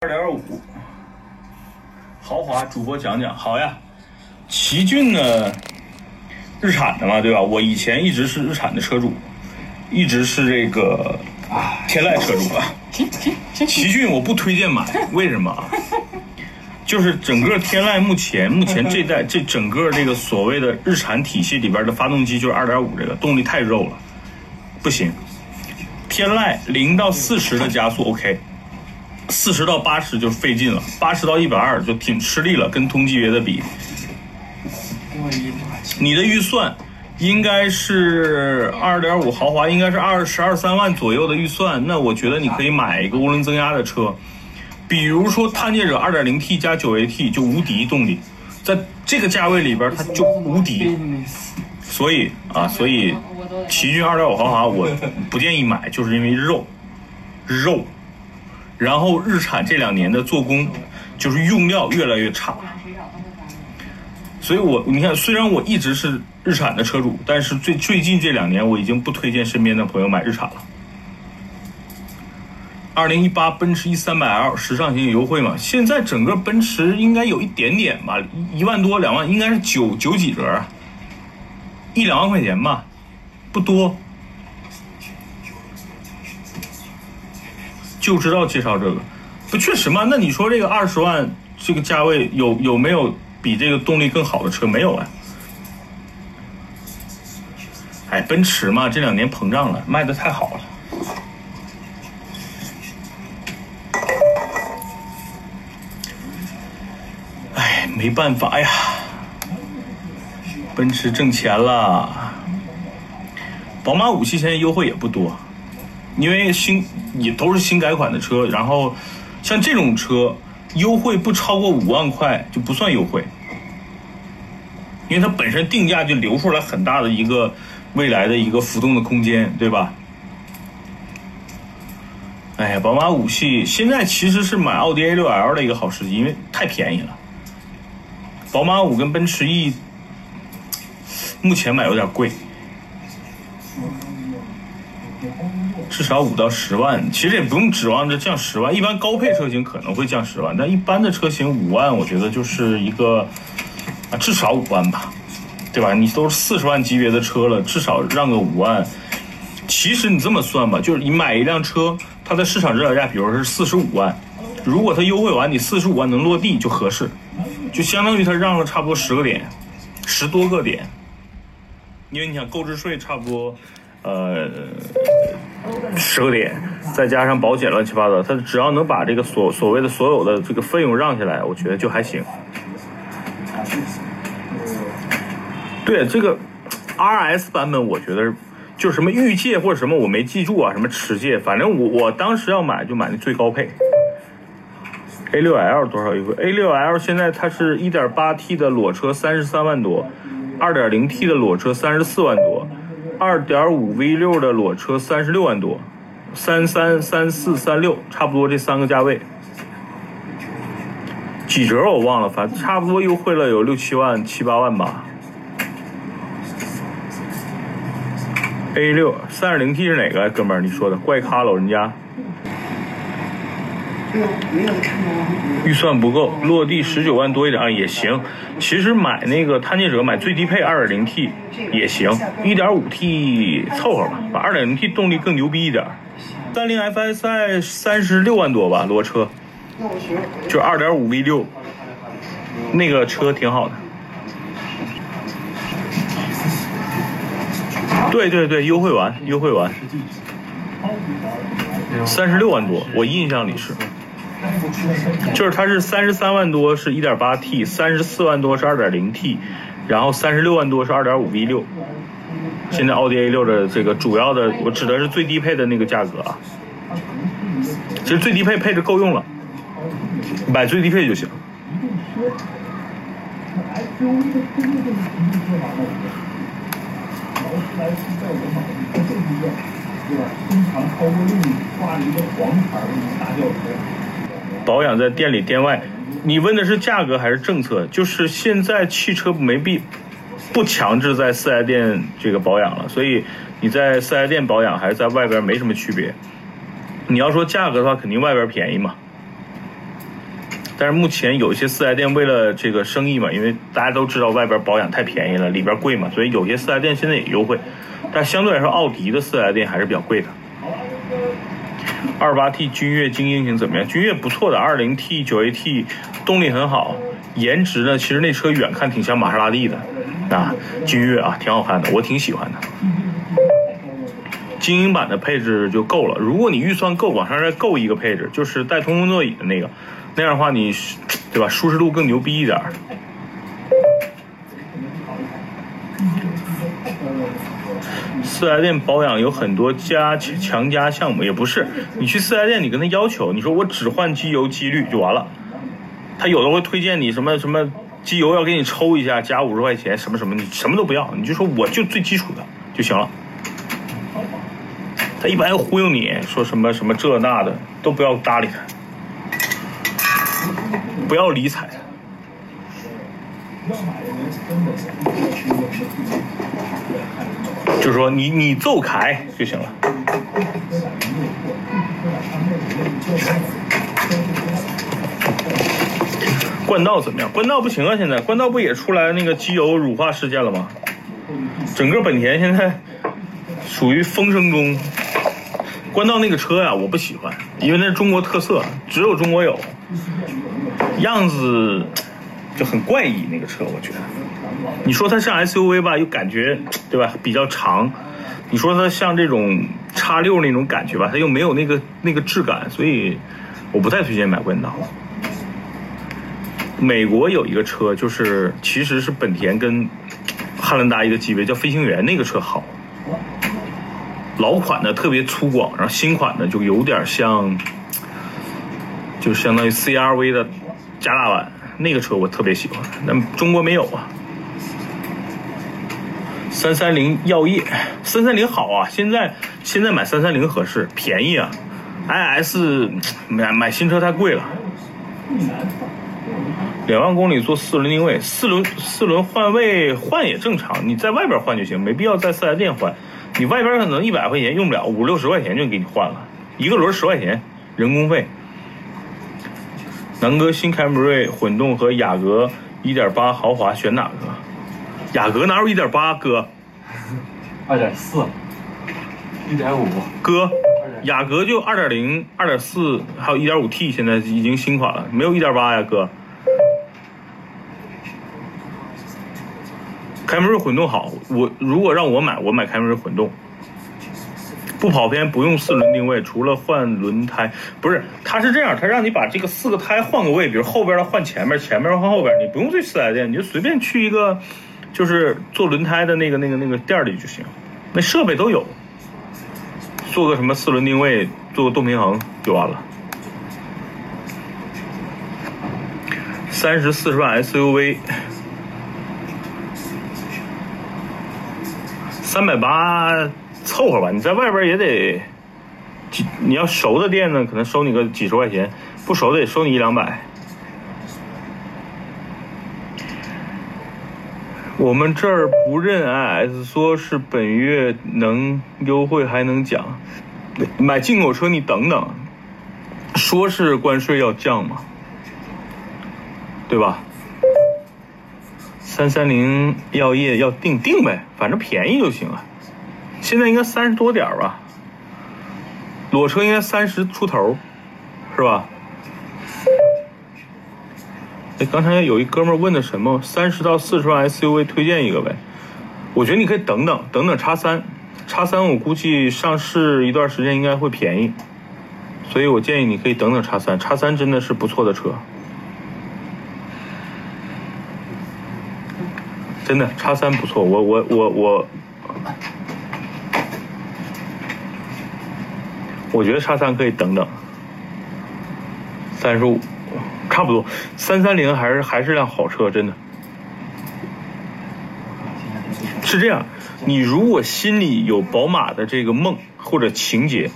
二点五，豪华主播讲讲好呀。奇骏呢，日产的嘛，对吧？我以前一直是日产的车主，一直是这个天籁车主啊。奇骏我不推荐买，为什么啊？就是整个天籁目前目前这代这整个这个所谓的日产体系里边的发动机就是二点五这个动力太肉了，不行。天籁零到四十的加速 OK，四十到八十就费劲了，八十到一百二就挺吃力了，跟同级别的比。你的预算应该是二点五豪华，应该是二十二三万左右的预算。那我觉得你可以买一个涡轮增压的车，比如说探界者二点零 T 加九 AT 就无敌动力，在这个价位里边它就无敌。所以啊，所以奇骏二点五豪华我不建议买，就是因为肉肉。然后日产这两年的做工就是用料越来越差。所以，我你看，虽然我一直是日产的车主，但是最最近这两年，我已经不推荐身边的朋友买日产了。二零一八奔驰 E 三百 L 时尚型有优惠吗？现在整个奔驰应该有一点点吧，一万多两万，应该是九九几折啊，一两万块钱吧，不多。就知道介绍这个，不确实吗？那你说这个二十万这个价位有有没有？比这个动力更好的车没有啊！哎，奔驰嘛，这两年膨胀了，卖的太好了。哎，没办法呀，奔驰挣钱了。宝马五系现在优惠也不多，因为新也都是新改款的车，然后像这种车优惠不超过五万块就不算优惠。因为它本身定价就留出来很大的一个未来的一个浮动的空间，对吧？哎呀，宝马五系现在其实是买奥迪 A 六 L 的一个好时机，因为太便宜了。宝马五跟奔驰 E 目前买有点贵，至少五到十万。其实也不用指望着降十万，一般高配车型可能会降十万，但一般的车型五万，我觉得就是一个。啊，至少五万吧，对吧？你都是四十万级别的车了，至少让个五万。其实你这么算吧，就是你买一辆车，它的市场指导价，比如是四十五万，如果它优惠完，你四十五万能落地就合适，就相当于它让了差不多十个点，十多个点。因为你想购置税差不多，呃，十个点，再加上保险乱七八糟，它只要能把这个所所谓的所有的这个费用让下来，我觉得就还行。对这个 R S 版本，我觉得就什么御界或者什么我没记住啊，什么持界，反正我我当时要买就买那最高配。A 六 L 多少优惠？A 六 L 现在它是一点八 T 的裸车三十三万多，二点零 T 的裸车三十四万多，二点五 V 六的裸车三十六万多，三三三四三六差不多这三个价位。几折我忘了，反正差不多优惠了有六七万、七八万吧。A 六三点零 T 是哪个哥们儿？你说的怪咖老人家。预算不够，落地十九万多一点啊也行。其实买那个探界者买最低配二点零 T 也行，一点五 T 凑合吧，把二点零 T 动力更牛逼一点。三菱 FSI 三十六万多吧，裸车。就二点五 V 六，那个车挺好的。对对对，优惠完，优惠完，三十六万多，我印象里是，就是它是三十三万多是一点八 T，三十四万多是二点零 T，然后三十六万多是二点五 V 六。现在奥迪 A 六的这个主要的，我指的是最低配的那个价格啊。其实最低配配置够用了。买最低配就行。保养在店里店外，你问的是价格还是政策？就是现在汽车没必不强制在四 S 店这个保养了，所以你在四 S 店保养还是在外边没什么区别。你要说价格的话，肯定外边便宜嘛。但是目前有一些四 S 店为了这个生意嘛，因为大家都知道外边保养太便宜了，里边贵嘛，所以有些四 S 店现在也优惠。但相对来说，奥迪的四 S 店还是比较贵的。二八 T 君越精英型怎么样？君越不错的，二零 T 九 AT 动力很好，颜值呢，其实那车远看挺像玛莎拉蒂的啊，君越啊，挺好看的，我挺喜欢的。精英版的配置就够了，如果你预算够，往上再够一个配置，就是带通风座椅的那个，那样的话你，对吧？舒适度更牛逼一点。四 S 店保养有很多加强加项目，也不是你去四 S 店，你跟他要求，你说我只换机油机滤就完了，他有的会推荐你什么什么机油要给你抽一下，加五十块钱什么什么，你什么都不要，你就说我就最基础的就行了。他一般忽悠你说什么什么这那的，都不要搭理他，不要理睬他。就是说，你你走开就行了。冠道怎么样？冠道不行啊！现在冠道不也出来那个机油乳化事件了吗？整个本田现在属于风声中。冠道那个车呀，我不喜欢，因为那是中国特色，只有中国有，样子就很怪异。那个车我觉得。你说它像 SUV 吧，又感觉对吧比较长；你说它像这种叉六那种感觉吧，它又没有那个那个质感，所以我不太推荐买冠道。美国有一个车，就是其实是本田跟汉兰达一个级别，叫飞行员，那个车好。老款的特别粗犷，然后新款的就有点像，就相当于 CRV 的加大版，那个车我特别喜欢，但中国没有啊。三三零药业，三三零好啊！现在现在买三三零合适，便宜啊。iS 买买新车太贵了，两万公里做四轮定位，四轮四轮换位换也正常，你在外边换就行，没必要在四 S 店换。你外边可能一百块钱用不了，五六十块钱就给你换了，一个轮十块钱人工费。南哥新凯美瑞混动和雅阁一点八豪华选哪个？雅阁哪有一点八哥？二点四，一点五哥，雅阁就二点零、二点四，还有一点五 T，现在已经新款了，没有一点八呀，哥。凯美瑞混动好，我如果让我买，我买凯美瑞混动，不跑偏，不用四轮定位，除了换轮胎，不是，它是这样，它让你把这个四个胎换个位，比如后边的换前面，前面换后边，你不用去四 S 店，你就随便去一个。就是做轮胎的那个、那个、那个店里就行，那设备都有，做个什么四轮定位，做个动平衡就完了。三十四十万 SUV，三百八凑合吧，你在外边也得，你要熟的店呢，可能收你个几十块钱，不熟的也收你一两百。我们这儿不认 IS，说是本月能优惠还能讲，买进口车你等等，说是关税要降嘛，对吧？三三零药业要定定呗，反正便宜就行了。现在应该三十多点吧，裸车应该三十出头，是吧？哎，刚才有一哥们问的什么？三十到四十万 SUV 推荐一个呗？我觉得你可以等等，等等叉三，叉三我估计上市一段时间应该会便宜，所以我建议你可以等等叉三，叉三真的是不错的车，真的叉三不错，我我我我，我觉得叉三可以等等，三十五。差不多，三三零还是还是辆好车，真的。是这样，你如果心里有宝马的这个梦或者情节，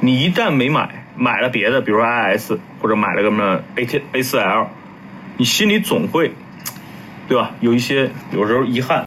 你一旦没买，买了别的，比如说 IS 或者买了个什么 A T A 四 L，你心里总会，对吧？有一些有时候遗憾。